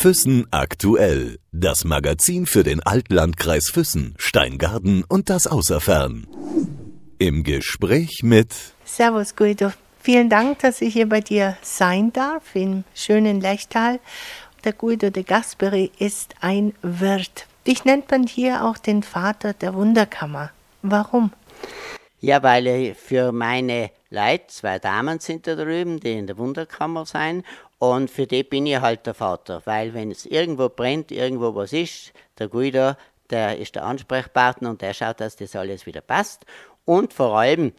Füssen aktuell. Das Magazin für den Altlandkreis Füssen, Steingarten und das Außerfern. Im Gespräch mit Servus Guido. Vielen Dank, dass ich hier bei dir sein darf im schönen Lechtal. Der Guido de Gasperi ist ein Wirt. Dich nennt man hier auch den Vater der Wunderkammer. Warum? Ja, weil für meine Leute, zwei Damen sind da drüben, die in der Wunderkammer sein und für die bin ich halt der Vater, weil wenn es irgendwo brennt, irgendwo was ist, der Guido, der ist der Ansprechpartner und der schaut, dass das alles wieder passt. Und vor allem,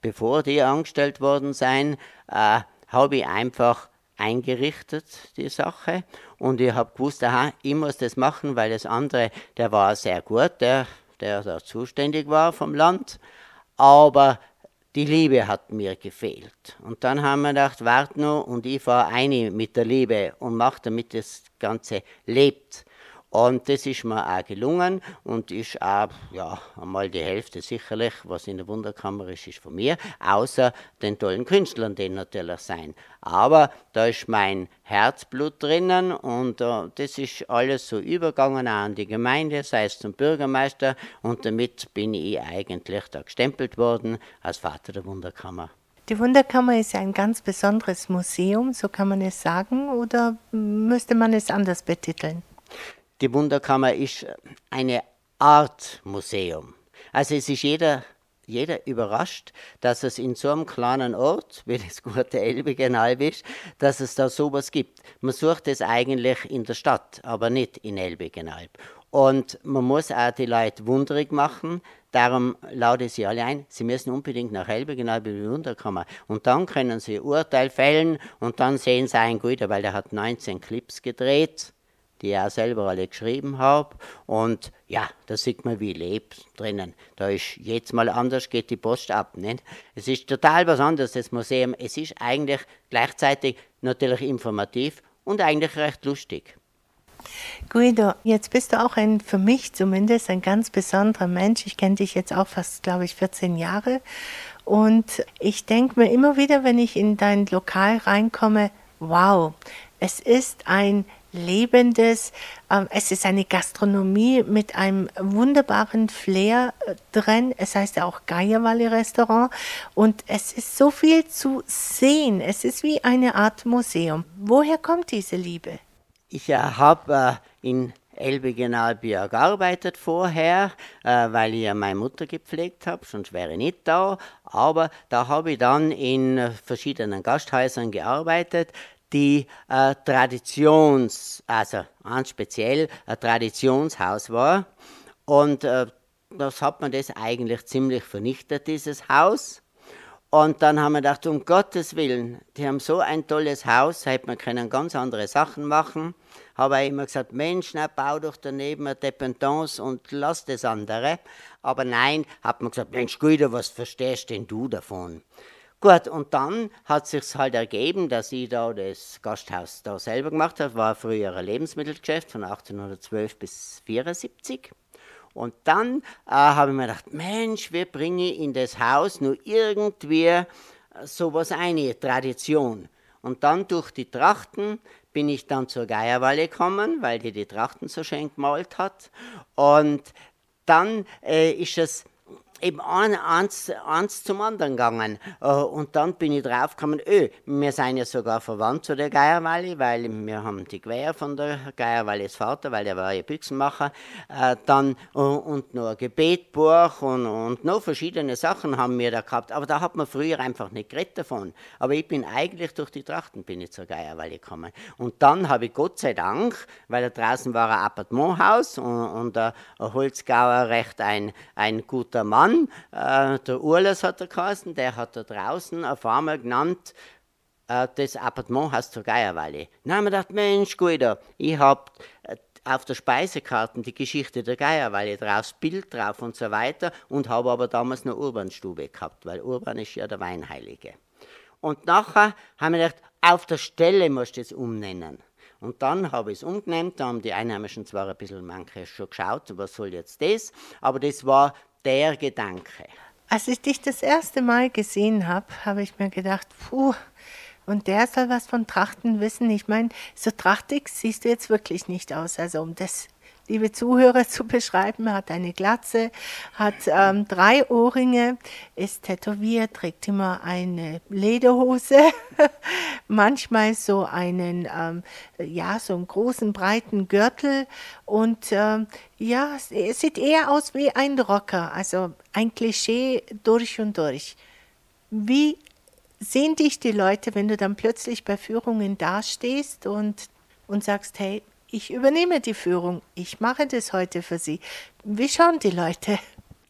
bevor die angestellt worden sind, äh, habe ich einfach eingerichtet, die Sache. Und ich habe gewusst, aha, ich muss das machen, weil das andere, der war sehr gut, der, der da zuständig war vom Land. Aber die Liebe hat mir gefehlt. Und dann haben wir gedacht, wart nur und ich fahre eine mit der Liebe und mache damit das Ganze lebt. Und das ist mir auch gelungen und ist auch, ja, einmal die Hälfte sicherlich, was in der Wunderkammer ist, ist von mir, außer den tollen Künstlern, die natürlich sein. Aber da ist mein Herzblut drinnen und uh, das ist alles so übergangen auch an die Gemeinde, sei es zum Bürgermeister und damit bin ich eigentlich da gestempelt worden als Vater der Wunderkammer. Die Wunderkammer ist ja ein ganz besonderes Museum, so kann man es sagen, oder müsste man es anders betiteln? Die Wunderkammer ist eine Art Museum. Also es ist jeder, jeder überrascht, dass es in so einem kleinen Ort, wie das gute Elbigenalb ist, dass es da sowas gibt. Man sucht es eigentlich in der Stadt, aber nicht in Elbigenalb. Und man muss auch die Leute wunderig machen, Darum ich Sie alle ein, Sie müssen unbedingt nach Elbigenalb in die Wunderkammer. Und dann können Sie Urteil fällen und dann sehen Sie einen Guido, weil der hat 19 Clips gedreht die ich auch selber alle geschrieben habe. Und ja, da sieht man, wie ich lebe drinnen. Da ist jetzt mal anders, geht die Post ab. Nicht? Es ist total was anderes, das Museum. Es ist eigentlich gleichzeitig natürlich informativ und eigentlich recht lustig. Guido, jetzt bist du auch ein, für mich zumindest, ein ganz besonderer Mensch. Ich kenne dich jetzt auch fast, glaube ich, 14 Jahre. Und ich denke mir immer wieder, wenn ich in dein Lokal reinkomme, wow, es ist ein lebendes. Ähm, es ist eine Gastronomie mit einem wunderbaren Flair äh, drin. Es heißt ja auch Geierwalle Restaurant. Und es ist so viel zu sehen. Es ist wie eine Art Museum. Woher kommt diese Liebe? Ich äh, habe äh, in Elbe-Generalbier gearbeitet vorher, äh, weil ich ja meine Mutter gepflegt habe, sonst wäre ich nicht da. Aber da habe ich dann in verschiedenen Gasthäusern gearbeitet die äh, Traditions, also ganz speziell ein Traditionshaus war. Und äh, das hat man das eigentlich ziemlich vernichtet, dieses Haus. Und dann haben wir gedacht, um Gottes Willen, die haben so ein tolles Haus, hätte man können ganz andere Sachen machen. Habe ich immer gesagt, Mensch, na, bau doch daneben eine Dependance und lass das andere. Aber nein, hat man gesagt, Mensch, Guido, was verstehst denn du davon? Gut, und dann hat sich halt ergeben, dass ich da das Gasthaus da selber gemacht habe. War früher ein Lebensmittelgeschäft von 1812 bis 1874. Und dann äh, habe ich mir gedacht, Mensch, wie bringe ich in das Haus nur irgendwie sowas eine Tradition. Und dann durch die Trachten bin ich dann zur Geierwalle gekommen, weil die die Trachten so schön gemalt hat. Und dann äh, ist es eben ein, eins, eins zum anderen gegangen. Äh, und dann bin ich draufgekommen, öh, wir sind ja sogar verwandt zu der Geierwalli, weil wir haben die Quer von der Geierwallis Vater, weil er war ja Büchsenmacher. Äh, dann, äh, und noch ein Gebetbuch und, und noch verschiedene Sachen haben wir da gehabt. Aber da hat man früher einfach nicht geredet davon. Aber ich bin eigentlich durch die Trachten bin ich zur Geierwalli gekommen. Und dann habe ich Gott sei Dank, weil da draußen war ein Appartementhaus und, und ein Holzgauer recht ein, ein guter Mann, Mann, äh, der Urles hat er geheißen, der hat da draußen auf einmal genannt, äh, das Appartement heißt zur Geierwalle. Haben wir gedacht, Mensch, Guido, ich habe äh, auf der Speisekarte die Geschichte der Geierwalle drauf, Bild drauf und so weiter und habe aber damals eine Urbanstube gehabt, weil Urban ist ja der Weinheilige. Und nachher haben wir gedacht, auf der Stelle musst du es umnennen. Und dann habe ich es umgenannt, da haben die Einheimischen zwar ein bisschen manche schon geschaut, was soll jetzt das, aber das war der Gedanke. Als ich dich das erste Mal gesehen habe, habe ich mir gedacht, puh, Und der soll was von Trachten wissen. Ich meine, so trachtig siehst du jetzt wirklich nicht aus. Also um das liebe Zuhörer zu beschreiben. Er hat eine Glatze, hat ähm, drei Ohrringe, ist tätowiert, trägt immer eine Lederhose, manchmal so einen, ähm, ja, so einen großen breiten Gürtel und ähm, ja, es sieht eher aus wie ein Rocker, also ein Klischee durch und durch. Wie sehen dich die Leute, wenn du dann plötzlich bei Führungen dastehst und, und sagst, hey, ich übernehme die Führung, ich mache das heute für Sie. Wie schauen die Leute?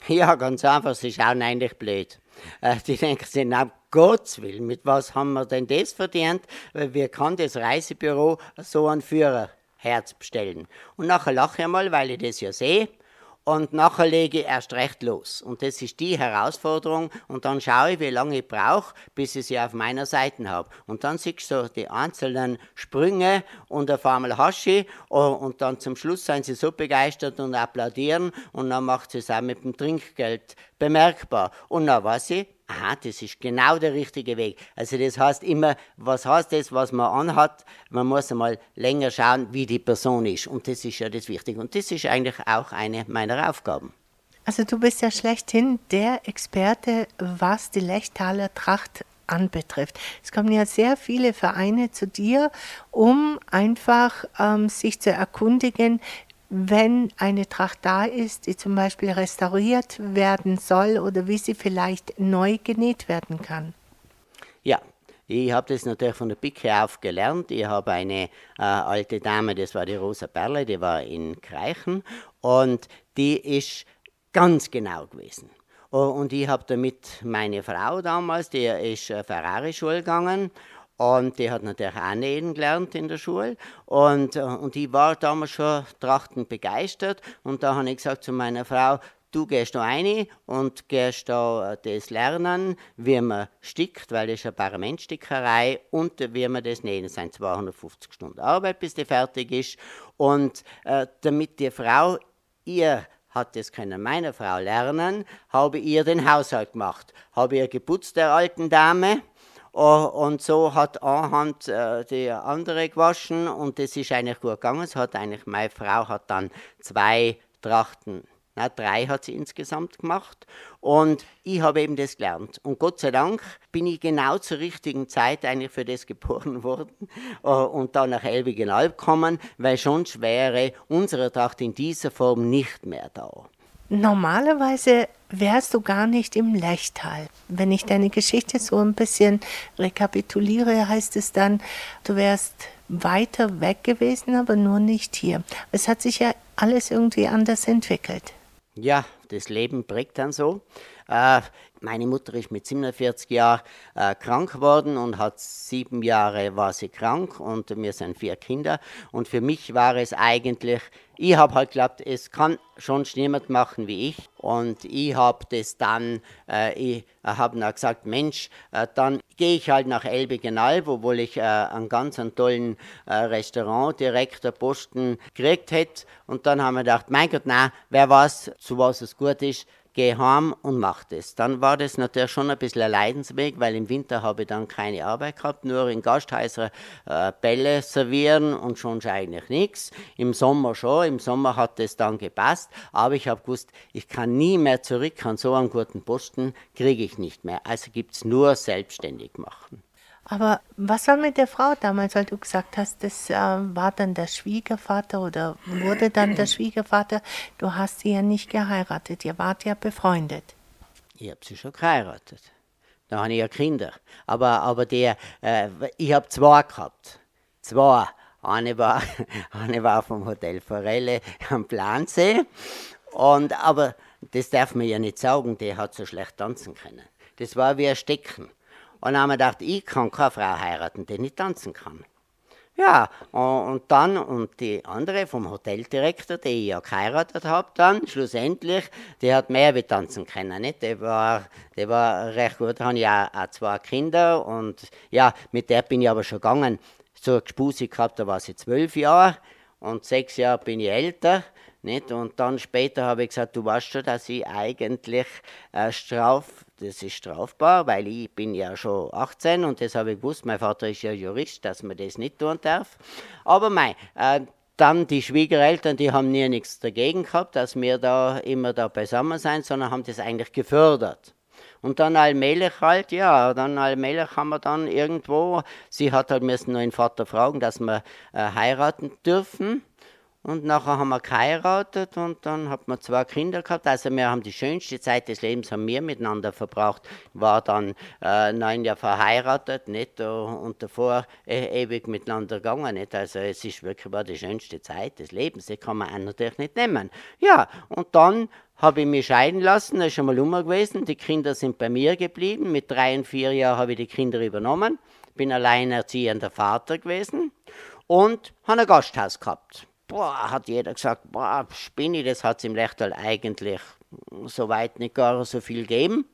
Ja, ganz einfach, sie schauen eigentlich blöd. Äh, die denken sich, na Gottes Willen, mit was haben wir denn das verdient? Weil wir kann das Reisebüro so einen Führerherz bestellen. Und nachher lache ich mal, weil ich das ja sehe und nachher lege ich erst recht los. Und das ist die Herausforderung. Und dann schaue ich, wie lange ich brauche, bis ich sie auf meiner Seite habe. Und dann siehst du die einzelnen Sprünge und auf einmal hast du oh, und dann zum Schluss sind sie so begeistert und applaudieren und dann macht sie es auch mit dem Trinkgeld bemerkbar. Und dann weiß ich, aha, das ist genau der richtige Weg. Also das heißt immer, was heißt das, was man anhat? Man muss einmal länger schauen, wie die Person ist. Und das ist ja das Wichtige. Und das ist eigentlich auch eine meiner Aufgaben. Also du bist ja schlechthin der Experte, was die Lechtaler Tracht anbetrifft. Es kommen ja sehr viele Vereine zu dir, um einfach ähm, sich zu erkundigen, wenn eine Tracht da ist, die zum Beispiel restauriert werden soll oder wie sie vielleicht neu genäht werden kann? Ja, ich habe das natürlich von der Picke auf gelernt. Ich habe eine äh, alte Dame, das war die Rosa Perle, die war in Kreichen und die ist ganz genau gewesen. Und ich habe damit meine Frau damals, die ist äh, Ferrari-Schule gegangen und die hat natürlich auch nähen gelernt in der Schule. Und, äh, und ich war damals schon trachtend begeistert. Und da habe ich gesagt zu meiner Frau, du gehst da rein und gehst da äh, das lernen, wie man stickt, weil das ist eine Paramentsstickerei und wie man das nähen. Das sind 250 Stunden Arbeit, bis die fertig ist. Und äh, damit die Frau ihr hat das können meine Frau lernen, habe ihr den Haushalt gemacht, habe ihr geputzt der alten Dame und so hat eine Hand äh, die andere gewaschen und das ist eigentlich gut gegangen. Es hat eigentlich, meine Frau hat dann zwei Trachten na, drei hat sie insgesamt gemacht. Und ich habe eben das gelernt. Und Gott sei Dank bin ich genau zur richtigen Zeit eigentlich für das geboren worden äh, und dann nach Elbigenalb gekommen, weil sonst wäre unsere Tracht in dieser Form nicht mehr da. Normalerweise wärst du gar nicht im Lechtal. Wenn ich deine Geschichte so ein bisschen rekapituliere, heißt es dann, du wärst weiter weg gewesen, aber nur nicht hier. Es hat sich ja alles irgendwie anders entwickelt. Ja, das Leben prägt dann so. Äh, meine Mutter ist mit 47 Jahren äh, krank geworden und hat sieben Jahre war sie krank und wir sind vier Kinder. Und für mich war es eigentlich, ich habe halt geglaubt, es kann schon niemand machen wie ich. Und ich habe das dann, äh, ich habe dann gesagt, Mensch, äh, dann gehe ich halt nach Elbigenalb, obwohl ich äh, einen ganz einen tollen äh, Restaurantdirektor Posten gekriegt hätte. Und dann haben wir gedacht, mein Gott, nein, wer weiß, zu was es gut ist geh heim und mach das. Dann war das natürlich schon ein bisschen ein Leidensweg, weil im Winter habe ich dann keine Arbeit gehabt, nur in Gasthäusern äh, Bälle servieren und schon eigentlich nichts. Im Sommer schon, im Sommer hat das dann gepasst, aber ich habe gewusst, ich kann nie mehr zurück an so einen guten Posten, kriege ich nicht mehr. Also gibt es nur selbstständig machen. Aber was war mit der Frau damals, weil du gesagt hast, das äh, war dann der Schwiegervater oder wurde dann der Schwiegervater? Du hast sie ja nicht geheiratet, ihr wart ja befreundet. Ich habe sie schon geheiratet. Da habe ich ja Kinder. Aber, aber der, äh, ich habe zwei gehabt. Zwei. Eine war, eine war vom Hotel Forelle am Plansee. Und, aber das darf man ja nicht sagen, der hat so schlecht tanzen können. Das war wie ein Stecken. Und dann haben wir gedacht, ich kann keine Frau heiraten, die nicht tanzen kann. Ja, und dann, und die andere vom Hoteldirektor, die ich ja geheiratet habe, dann schlussendlich, die hat mehr wie tanzen können. Nicht? Die, war, die war recht gut, da habe ich auch, auch zwei Kinder und ja, mit der bin ich aber schon gegangen. So eine Gespuse gehabt, da war sie zwölf Jahre und sechs Jahre bin ich älter. Nicht? Und dann später habe ich gesagt, du weißt schon, dass ich eigentlich äh, straf, das ist strafbar, weil ich bin ja schon 18 und das habe ich gewusst, mein Vater ist ja Jurist, dass man das nicht tun darf. Aber mei, äh, dann die Schwiegereltern, die haben nie nichts dagegen gehabt, dass wir da immer da beisammen sein, sondern haben das eigentlich gefördert. Und dann allmählich halt, ja, dann allmählich haben wir dann irgendwo, sie hat halt müssen nur den Vater fragen, dass wir äh, heiraten dürfen. Und nachher haben wir geheiratet und dann hat man zwei Kinder gehabt. Also wir haben die schönste Zeit des Lebens haben wir miteinander verbracht. War dann äh, neun Jahre verheiratet, nicht? Und davor äh, ewig miteinander gegangen, nicht? Also es ist wirklich war die schönste Zeit des Lebens. Die kann man natürlich nicht nehmen. Ja, und dann habe ich mich scheiden lassen, das ist schon mal Nummer gewesen. Die Kinder sind bei mir geblieben. Mit drei und vier Jahren habe ich die Kinder übernommen. Bin alleinerziehender Vater gewesen und habe ein Gasthaus gehabt boah, hat jeder gesagt, boah, Spinni, das hat es im Lechtal eigentlich soweit nicht gar so viel gegeben.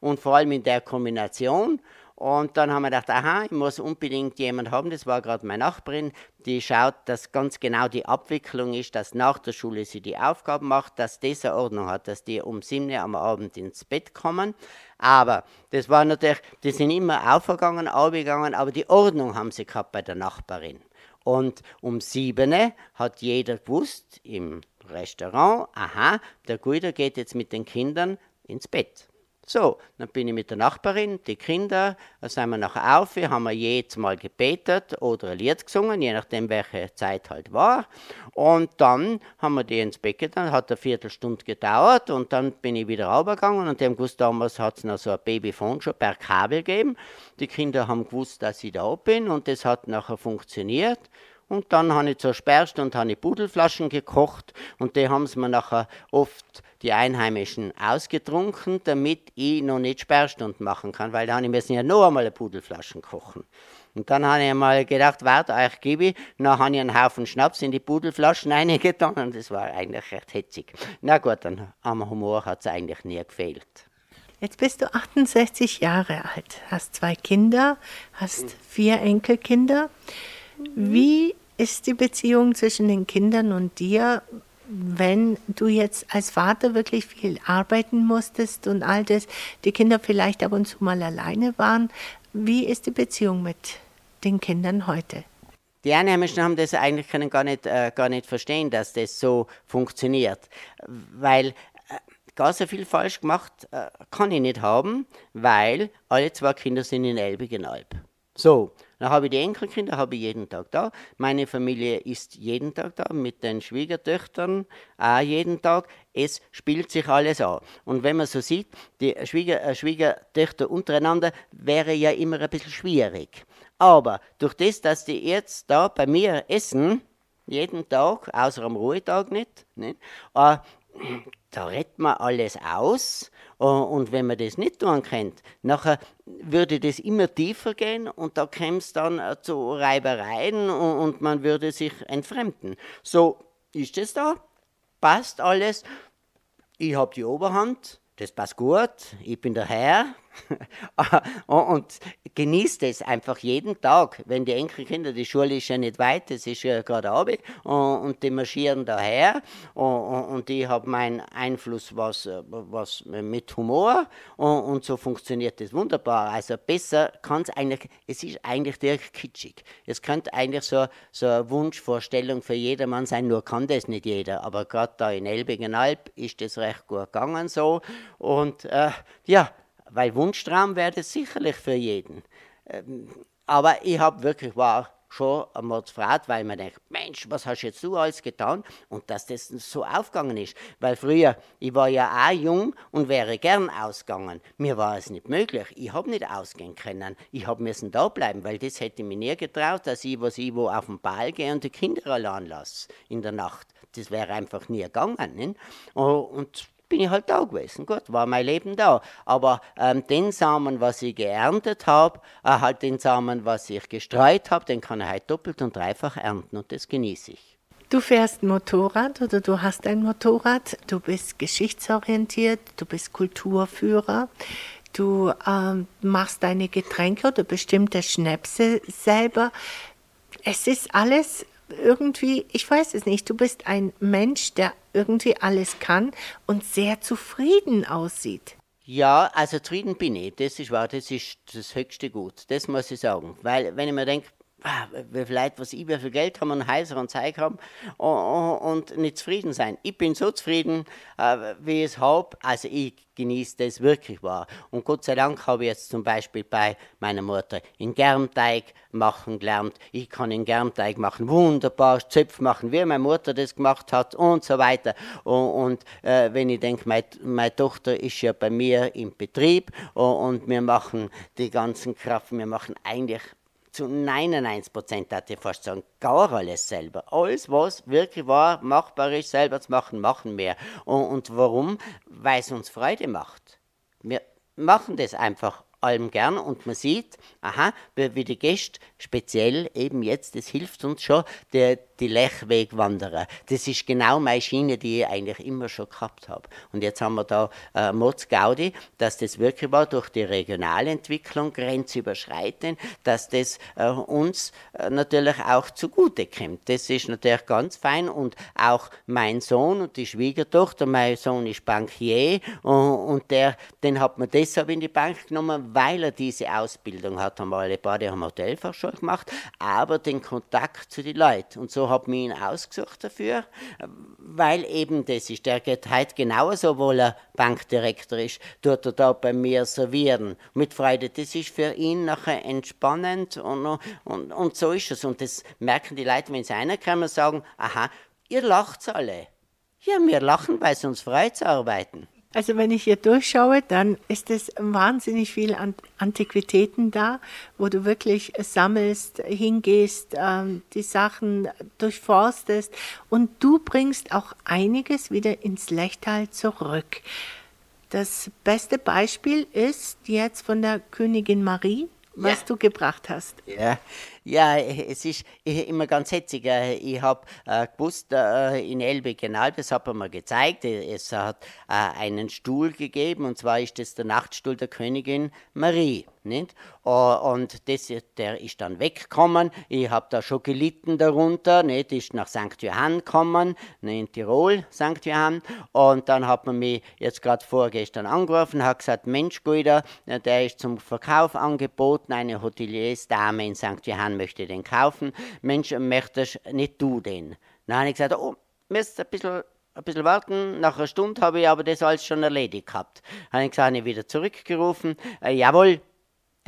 Und vor allem in der Kombination. Und dann haben wir gedacht, aha, ich muss unbedingt jemand haben, das war gerade meine Nachbarin, die schaut, dass ganz genau die Abwicklung ist, dass nach der Schule sie die Aufgaben macht, dass das eine Ordnung hat, dass die um 7 Uhr am Abend ins Bett kommen. Aber das war natürlich, die sind immer aufgegangen, abgegangen, aber die Ordnung haben sie gehabt bei der Nachbarin. Und um sieben hat jeder gewusst im Restaurant, aha, der Guido geht jetzt mit den Kindern ins Bett. So, dann bin ich mit der Nachbarin, die Kinder, dann sind wir nachher auf, haben wir jedes Mal gebetet oder ein Lied gesungen, je nachdem welche Zeit halt war. Und dann haben wir die ins Bett getan, hat eine Viertelstunde gedauert und dann bin ich wieder runtergegangen und dem gewusst, damals hat es noch so ein Babyphone schon per Kabel gegeben. Die Kinder haben gewusst, dass ich da bin und das hat nachher funktioniert. Und dann habe ich zur Sperrstunde Pudelflaschen gekocht und die haben sie mir nachher oft die Einheimischen ausgetrunken, damit ich noch nicht Sperrstunden machen kann, weil da müssen ja noch einmal eine Pudelflaschen kochen. Und dann habe ich mal gedacht, warte, euch gebe ich. Dann habe ich einen Haufen Schnaps in die Pudelflaschen reingetan und das war eigentlich recht hetzig. Na gut, dann am Humor hat es eigentlich nie gefehlt. Jetzt bist du 68 Jahre alt, hast zwei Kinder, hast vier Enkelkinder. Wie ist die Beziehung zwischen den Kindern und dir, wenn du jetzt als Vater wirklich viel arbeiten musstest und all das, die Kinder vielleicht ab und zu mal alleine waren? Wie ist die Beziehung mit den Kindern heute? Die Einheimischen haben das eigentlich können gar nicht, äh, gar nicht verstehen, dass das so funktioniert, weil äh, gar so viel falsch gemacht äh, kann ich nicht haben, weil alle zwei Kinder sind in Elbigenalb. So, dann habe ich die Enkelkinder, habe ich jeden Tag da. Meine Familie ist jeden Tag da, mit den Schwiegertöchtern auch jeden Tag. Es spielt sich alles an. Und wenn man so sieht, die Schwieger, äh, Schwiegertöchter untereinander wäre ja immer ein bisschen schwierig. Aber durch das, dass die jetzt da bei mir essen, jeden Tag, außer am Ruhetag nicht, nicht äh, da redet man alles aus äh, und wenn man das nicht tun könnte, nachher würde das immer tiefer gehen und da käme es dann äh, zu Reibereien und man würde sich entfremden. So ist es da, passt alles, ich habe die Oberhand, das passt gut, ich bin der Herr, und genießt es einfach jeden Tag, wenn die Enkelkinder, die Schule ist ja nicht weit, das ist ja gerade Abend, und die marschieren daher und ich habe meinen Einfluss was, was mit Humor und so funktioniert das wunderbar. Also besser kann es eigentlich, es ist eigentlich direkt kitschig. Es könnte eigentlich so, so eine Wunschvorstellung für jedermann sein, nur kann das nicht jeder, aber gerade da in Elbingenalb ist das recht gut gegangen so und äh, ja, weil Wunschtraum wäre das sicherlich für jeden. Ähm, aber ich habe wirklich, war schon einmal gefragt, weil man denkt, Mensch, was hast jetzt du alles getan? Und dass das so aufgegangen ist. Weil früher, ich war ja auch jung und wäre gern ausgegangen. Mir war es nicht möglich. Ich habe nicht ausgehen können. Ich habe müssen da bleiben, weil das hätte mir nie getraut, dass ich was ich wo auf den Ball gehe und die Kinder allein lasse in der Nacht. Das wäre einfach nie gegangen. Nicht? Und bin ich halt da gewesen. Gut, war mein Leben da. Aber ähm, den Samen, was ich geerntet habe, äh, halt den Samen, was ich gestreut habe, den kann ich halt doppelt und dreifach ernten und das genieße ich. Du fährst Motorrad oder du hast ein Motorrad, du bist geschichtsorientiert, du bist Kulturführer, du ähm, machst deine Getränke oder bestimmte Schnäpse selber. Es ist alles irgendwie, ich weiß es nicht, du bist ein Mensch, der irgendwie alles kann und sehr zufrieden aussieht. Ja, also zufrieden bin ich. Das ist wahr, das ist das höchste Gut. Das muss ich sagen. Weil, wenn ich mir denke, wie viel Leute, was ich, wie viel Geld haben und Häuser und Zeug haben und, nicht zufrieden sein. Ich bin so zufrieden, äh, wie ich es habe. Also ich genieße das wirklich wahr. Und Gott sei Dank habe ich jetzt zum Beispiel bei meiner Mutter in Germteig machen gelernt. Ich kann in Germteig machen, wunderbar Zöpf machen, wie meine Mutter das gemacht hat und so weiter. Und, und äh, wenn ich denke, mein, meine Tochter ist ja bei mir im Betrieb und, und wir machen die ganzen Kraft, wir machen eigentlich zu 99 Prozent, hatte ich fast sagen, gar alles selber. Alles, was wirklich war, machbar ist, selber zu machen, machen wir. Und, und warum? Weil es uns Freude macht. Wir machen das einfach allem gern und man sieht, aha, wie die Gäste, speziell eben jetzt, das hilft uns schon, der, die Lechwegwanderer. Das ist genau meine Schiene, die ich eigentlich immer schon gehabt habe. Und jetzt haben wir da äh, Moz Gaudi, dass das wirklich war durch die Regionalentwicklung grenzüberschreitend, dass das äh, uns äh, natürlich auch zugute kommt. Das ist natürlich ganz fein und auch mein Sohn und die Schwiegertochter, mein Sohn ist Bankier und, und der, den hat man deshalb in die Bank genommen, weil er diese Ausbildung hat. Haben wir alle die haben Hotelfachschule gemacht, aber den Kontakt zu den Leuten. Und so habe mich ihn ausgesucht dafür, weil eben das ist, der geht heute genauso, obwohl er Bankdirektor ist, tut er da bei mir servieren. Mit Freude, das ist für ihn nachher entspannend und, und, und so ist es. Und das merken die Leute, wenn sie reinkommen und sagen, aha, ihr lacht alle. Ja, wir lachen, weil es uns freut zu arbeiten. Also wenn ich hier durchschaue, dann ist es wahnsinnig viel an Antiquitäten da, wo du wirklich sammelst, hingehst, ähm, die Sachen durchforstest und du bringst auch einiges wieder ins Lechtal zurück. Das beste Beispiel ist jetzt von der Königin Marie, was ja. du gebracht hast. Ja, ja, es ist immer ganz hetzig. Ich habe äh, gewusst, äh, in Elbe genau, das hat er mir gezeigt. Es hat äh, einen Stuhl gegeben, und zwar ist das der Nachtstuhl der Königin Marie. Nicht? Und das, der ist dann weggekommen. Ich habe da schon gelitten darunter. Nicht? Ist nach St. Johann gekommen, in Tirol, St. Johann. Und dann hat man mich jetzt gerade vorgestern angerufen, hat gesagt: Mensch, Guido, der ist zum Verkauf angeboten, eine Hoteliersdame in St. Johann möchte den kaufen. Mensch, möchtest nicht du den? Dann habe ich gesagt, oh, müsst ein bisschen ein bisschen warten. Nach einer Stunde habe ich aber das alles schon erledigt gehabt. Habe ich gesagt, ich wieder zurückgerufen. Äh, jawohl,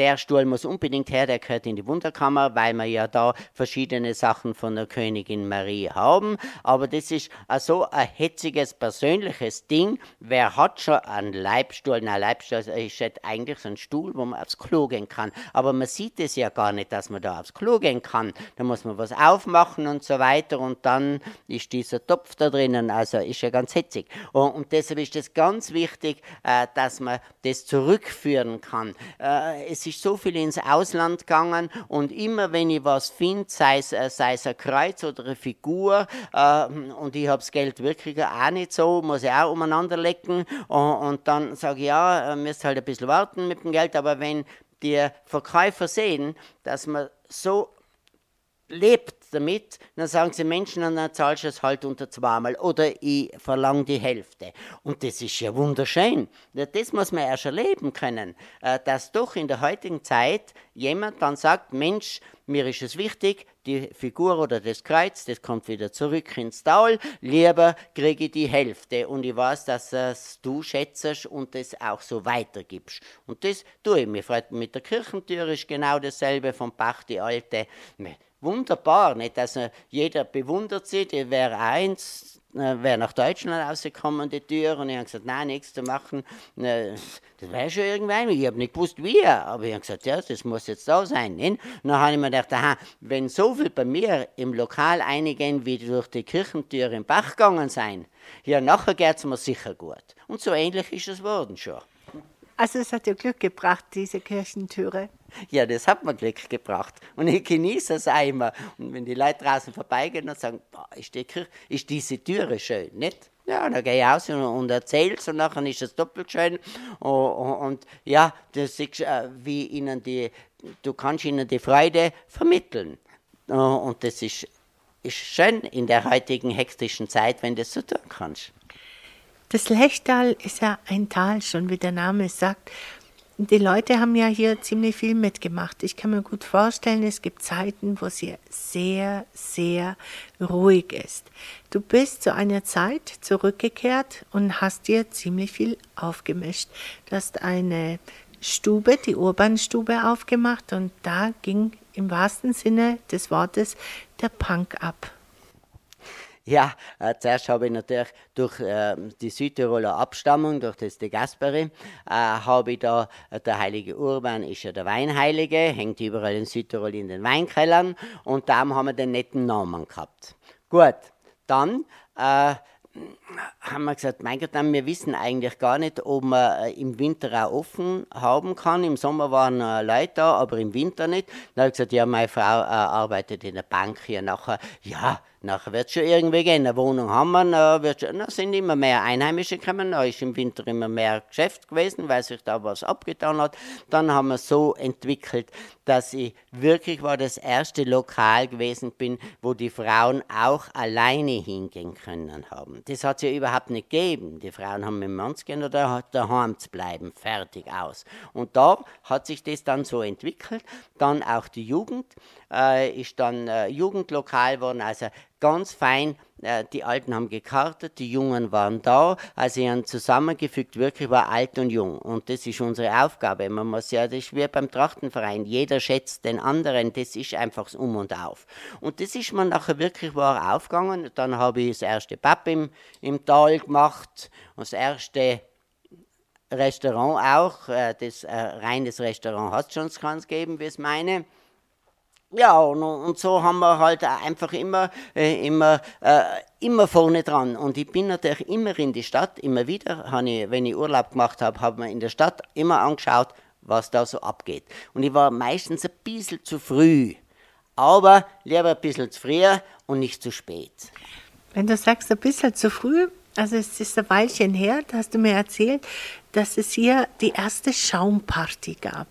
der Stuhl muss unbedingt her, der gehört in die Wunderkammer, weil wir ja da verschiedene Sachen von der Königin Marie haben. Aber das ist so ein hetziges, persönliches Ding. Wer hat schon einen Leibstuhl? Na, Leibstuhl ist eigentlich so ein Stuhl, wo man aufs Klo gehen kann. Aber man sieht es ja gar nicht, dass man da aufs Klo gehen kann. Da muss man was aufmachen und so weiter und dann ist dieser Topf da drinnen. Also ist ja ganz hetzig. Und, und deshalb ist es ganz wichtig, äh, dass man das zurückführen kann. Äh, es ist so viel ins Ausland gegangen und immer wenn ich was finde, sei es, äh, ein Kreuz oder eine Figur äh, und ich habe das Geld wirklich auch nicht so, muss ich auch umeinander lecken und, und dann sage ich, ja, müsst halt ein bisschen warten mit dem Geld, aber wenn die Verkäufer sehen, dass man so lebt damit, dann sagen sie Menschen, dann zahlst du es halt unter zweimal oder ich verlange die Hälfte. Und das ist ja wunderschön. Das muss man erst erleben können, äh, dass doch in der heutigen Zeit jemand dann sagt, Mensch, mir ist es wichtig, die Figur oder das Kreuz, das kommt wieder zurück ins Tal, lieber kriege ich die Hälfte und ich weiß, dass es du schätzt und das auch so weitergibst. Und das tue ich. Mir freut mit der Kirchentür ist genau dasselbe vom Bach, die alte wunderbar, nicht? Also jeder bewundert sie, die wäre eins, äh, wäre nach Deutschland rausgekommen, die Tür, und ich habe gesagt, nein, nichts zu machen, äh, das wäre schon irgendwann, ich habe nicht gewusst, wie, aber ich habe gesagt, ja, das muss jetzt da sein. Nicht? Dann habe ich mir gedacht, aha, wenn so viel bei mir im Lokal einigen, wie durch die Kirchentür im Bach gegangen sein, ja, nachher geht es mir sicher gut. Und so ähnlich ist es worden schon. Also es hat dir Glück gebracht, diese Kirchentüre. Ja, das hat mir Glück gebracht. Und ich genieße es immer. Und wenn die Leute draußen vorbeigehen und sagen, boah, ist, die Kirche, ist diese Türe schön, nicht? Ja, dann gehe ich aus und, und erzähle es und nachher ist es doppelt schön. Und, und, und ja, das ist, äh, wie ihnen die, du kannst ihnen die Freude vermitteln. Und das ist ist schön in der heutigen hektischen Zeit, wenn du das so tun kannst. Das Lechtal ist ja ein Tal, schon wie der Name sagt. Die Leute haben ja hier ziemlich viel mitgemacht. Ich kann mir gut vorstellen, es gibt Zeiten, wo es hier sehr, sehr ruhig ist. Du bist zu einer Zeit zurückgekehrt und hast dir ziemlich viel aufgemischt. Du hast eine Stube, die Urbanstube aufgemacht und da ging im wahrsten Sinne des Wortes der Punk ab. Ja, äh, zuerst habe ich natürlich durch äh, die Südtiroler Abstammung, durch das De Gasperi, äh, habe ich da, äh, der heilige Urban ist ja der Weinheilige, hängt überall in Südtirol in den Weinkellern und da haben wir den netten Namen gehabt. Gut, dann äh, haben wir gesagt, mein Gott, wir wissen eigentlich gar nicht, ob man äh, im Winter auch offen haben kann. Im Sommer waren Leute da, aber im Winter nicht. Dann habe ich gesagt, ja, meine Frau arbeitet in der Bank hier. Nachher, ja, Nachher wird es schon irgendwie gehen. Eine Wohnung haben wir, wird schon, sind immer mehr Einheimische gekommen. Da ist im Winter immer mehr Geschäft gewesen, weil sich da was abgetan hat. Dann haben wir so entwickelt, dass ich wirklich war das erste Lokal gewesen bin, wo die Frauen auch alleine hingehen können haben. Das hat es ja überhaupt nicht gegeben. Die Frauen haben mit dem Mann gehen oder daheim zu bleiben. Fertig aus. Und da hat sich das dann so entwickelt. Dann auch die Jugend äh, ist dann äh, Jugendlokal geworden. Also ganz fein. Äh, die Alten haben gekartet, die Jungen waren da. Also, sie haben zusammengefügt, wirklich war alt und jung. Und das ist unsere Aufgabe. Man muss ja, das ist wie beim Trachtenverein. Jeder schätzt den anderen. Das ist einfach das Um und Auf. Und das ist mir nachher wirklich wahr aufgegangen. Dann habe ich das erste Pub im, im Tal gemacht. Das erste Restaurant auch. Äh, das äh, reines Restaurant hat es schon ganz gegeben, wie es meine. Ja, und, und, so haben wir halt einfach immer, äh, immer, äh, immer vorne dran. Und ich bin natürlich immer in die Stadt, immer wieder, ich, wenn ich Urlaub gemacht habe, habe ich in der Stadt immer angeschaut, was da so abgeht. Und ich war meistens ein bisschen zu früh, aber lieber ein bisschen zu früh und nicht zu spät. Wenn du sagst, ein bisschen zu früh, also es ist ein Weilchen her, da hast du mir erzählt, dass es hier die erste Schaumparty gab.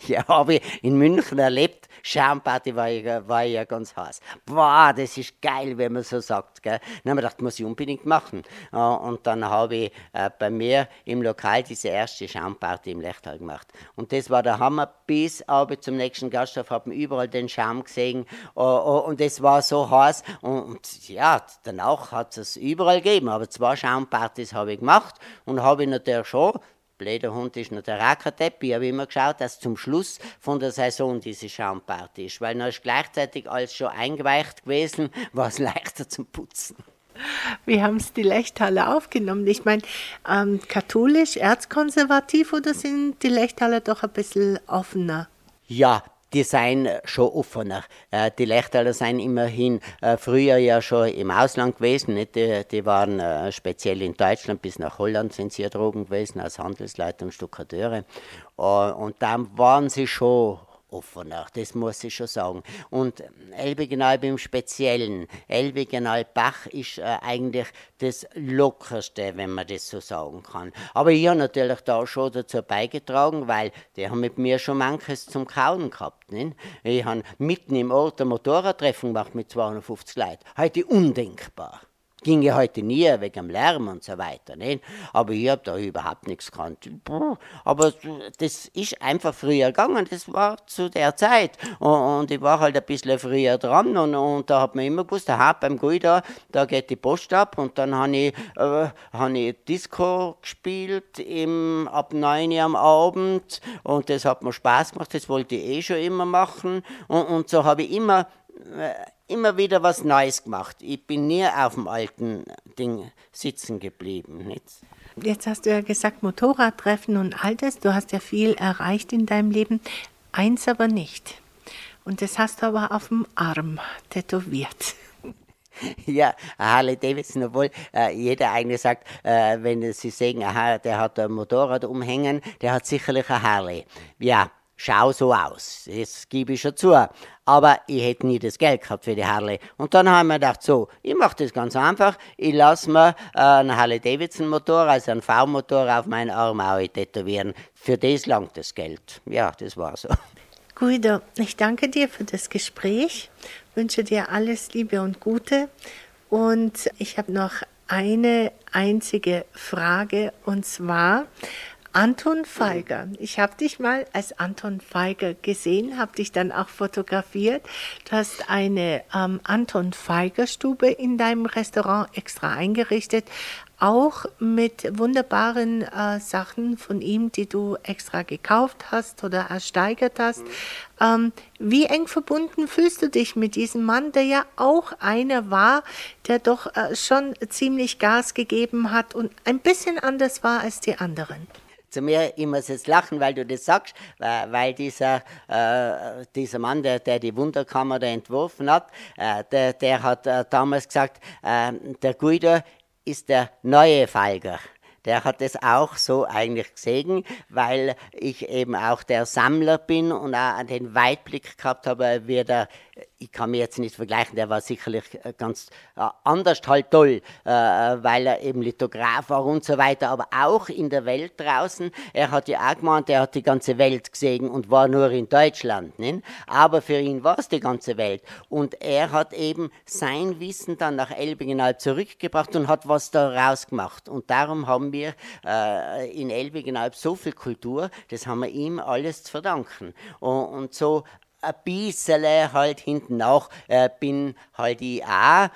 Ja, habe ich in München erlebt. Schaumparty war ja, war ja ganz heiß. Boah, das ist geil, wenn man so sagt. Gell? Dann haben wir gedacht, muss ich unbedingt machen. Und dann habe ich äh, bei mir im Lokal diese erste Schaumparty im Lechtal gemacht. Und das war der Hammer. Bis aber zum nächsten Gasthof haben überall den Schaum gesehen. Und es war so heiß. Und ja, danach hat es überall gegeben. Aber zwei Schaumpartys habe ich gemacht und habe ich natürlich schon blöder Hund ist noch der Rackertepp. Ich habe immer geschaut, dass zum Schluss von der Saison diese Schaumparty ist, weil dann ist gleichzeitig alles schon eingeweicht gewesen, war es leichter zum Putzen. Wie haben es die Lechtaler aufgenommen? Ich meine, ähm, katholisch, erzkonservativ oder sind die Lechtaler doch ein bisschen offener? Ja, die seien schon offener. Äh, die Lechtaler seien immerhin äh, früher ja schon im Ausland gewesen. Nicht? Die, die waren äh, speziell in Deutschland bis nach Holland sind sie ja drogen gewesen als Handelsleiter und Stuckateure. Und dann waren sie schon offener, das muss ich schon sagen. Und Elbegenalb im Speziellen, Elbegenalb-Bach ist äh, eigentlich das Lockerste, wenn man das so sagen kann. Aber ich habe natürlich da schon dazu beigetragen, weil die haben mit mir schon manches zum Kauen gehabt. Nicht? Ich habe mitten im Ort ein Motorradtreffen gemacht mit 250 Leuten. Heute undenkbar. Ging ja heute nie wegen dem Lärm und so weiter. Nicht? Aber ich habe da überhaupt nichts gekannt. Aber das ist einfach früher gegangen. Das war zu der Zeit. Und, ich war halt ein bisschen früher dran. Und, und da hat man immer gewusst, aha, beim Guida, da geht die Post ab. Und dann habe ich, äh, hab ich Disco gespielt im, ab 9 Uhr am Abend. Und das hat mir Spaß gemacht. Das wollte ich eh schon immer machen. Und, und so habe ich immer. Äh, immer wieder was Neues gemacht. Ich bin nie auf dem alten Ding sitzen geblieben. Nicht? Jetzt hast du ja gesagt, Motorradtreffen und all das. Du hast ja viel erreicht in deinem Leben. Eins aber nicht. Und das hast du aber auf dem Arm tätowiert. Ja, Harley Davidson, obwohl äh, jeder eigentlich sagt, äh, wenn sie sehen, aha, der hat ein Motorrad umhängen, der hat sicherlich ein Harley. Ja, schau so aus. Das gebe ich schon zu. Aber ich hätte nie das Geld gehabt für die Harley. Und dann haben wir gedacht, so, ich mache das ganz einfach. Ich lasse mir äh, einen Harley Davidson Motor, also einen V-Motor auf meinen Arm auch tätowieren. Für das langt das Geld. Ja, das war so. Guido, ich danke dir für das Gespräch wünsche dir alles Liebe und Gute. Und ich habe noch eine einzige Frage und zwar Anton Feiger. Ich habe dich mal als Anton Feiger gesehen, habe dich dann auch fotografiert. Du hast eine ähm, Anton Feiger Stube in deinem Restaurant extra eingerichtet, auch mit wunderbaren äh, Sachen von ihm, die du extra gekauft hast oder ersteigert hast. Ähm, wie eng verbunden fühlst du dich mit diesem Mann, der ja auch einer war, der doch äh, schon ziemlich Gas gegeben hat und ein bisschen anders war als die anderen? Zu mir, ich muss jetzt lachen, weil du das sagst, weil dieser, äh, dieser Mann, der, der die Wunderkammer da entworfen hat, äh, der, der hat äh, damals gesagt, äh, der Guido ist der neue Falger. Der hat es auch so eigentlich gesehen, weil ich eben auch der Sammler bin und auch den Weitblick gehabt habe, wie der ich kann mir jetzt nicht vergleichen, der war sicherlich äh, ganz äh, anders halt toll, äh, weil er eben Lithograf war und so weiter, aber auch in der Welt draußen. Er hat ja auch gemeint, er hat die ganze Welt gesehen und war nur in Deutschland. Nicht? Aber für ihn war es die ganze Welt. Und er hat eben sein Wissen dann nach Elbingenalb zurückgebracht und hat was daraus gemacht. Und darum haben wir in Elbingenalb so viel Kultur, das haben wir ihm alles zu verdanken. Und so ein bisschen halt hinten nach äh, bin halt ich auch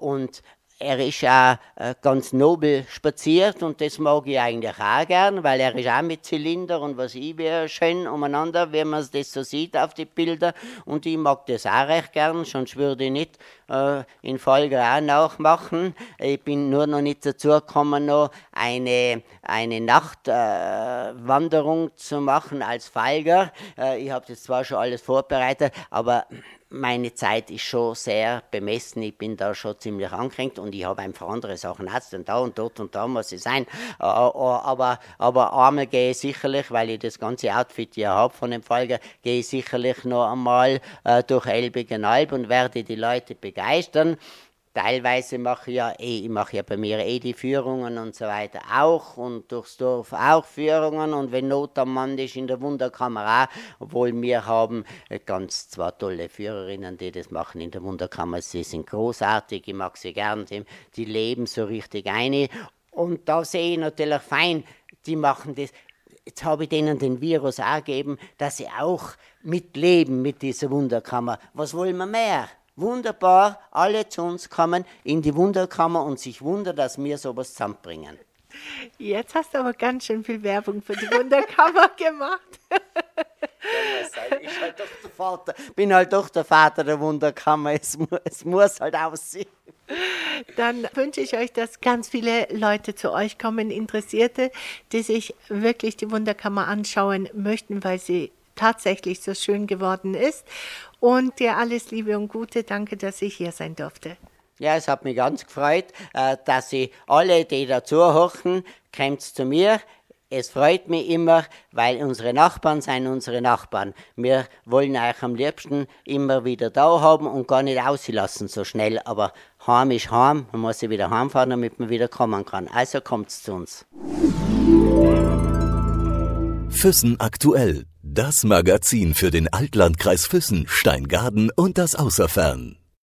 und er ist auch äh, ganz nobel spaziert und das mag ich eigentlich auch gern, weil er ist auch mit Zylinder und was ich wäre schön umeinander, wenn man das so sieht auf die Bilder und ich mag das auch recht gern, sonst würde ich nicht äh, in Folge auch nachmachen. Ich bin nur noch nicht dazu gekommen, noch eine, eine Nachtwanderung äh, zu machen als Falger. Äh, ich habe das zwar schon alles vorbereitet, aber meine Zeit ist schon sehr bemessen. Ich bin da schon ziemlich angehängt und ich habe einfach andere Sachen jetzt und da und dort und da muss ich sein. Aber, aber einmal gehe ich sicherlich, weil ich das ganze Outfit ja habe von dem Folge, gehe ich sicherlich noch einmal äh, durch Elbigenalb und werde die Leute begeistern. Teilweise mache ich ja eh, ich mache ja bei mir eh die Führungen und so weiter auch und durchs Dorf auch Führungen und wenn Not am Mann ist in der Wunderkammer auch, obwohl wir haben ganz zwar tolle Führerinnen, die das machen in der Wunderkammer, sie sind großartig, ich mag sie gern, die, die leben so richtig ein und da sehe ich natürlich fein, die machen das, jetzt habe ich denen den Virus auch gegeben, dass sie auch mitleben mit dieser Wunderkammer. Was wollen wir mehr? Wunderbar, alle zu uns kommen in die Wunderkammer und sich wundern, dass wir sowas zusammenbringen. Jetzt hast du aber ganz schön viel Werbung für die Wunderkammer gemacht. ich halt doch der Vater, bin halt doch der Vater der Wunderkammer. Es, es muss halt aussehen. Dann wünsche ich euch, dass ganz viele Leute zu euch kommen, Interessierte, die sich wirklich die Wunderkammer anschauen möchten, weil sie tatsächlich so schön geworden ist. Und dir alles Liebe und Gute. Danke, dass ich hier sein durfte. Ja, es hat mich ganz gefreut, äh, dass Sie alle, die dazuhören, kommt zu mir. Es freut mich immer, weil unsere Nachbarn sind unsere Nachbarn. Wir wollen euch am liebsten immer wieder da haben und gar nicht auslassen so schnell. Aber heim ist heim, man muss sie wieder heimfahren, damit man wieder kommen kann. Also kommt zu uns. Füssen aktuell. Das Magazin für den Altlandkreis Füssen, Steingaden und das Außerfern.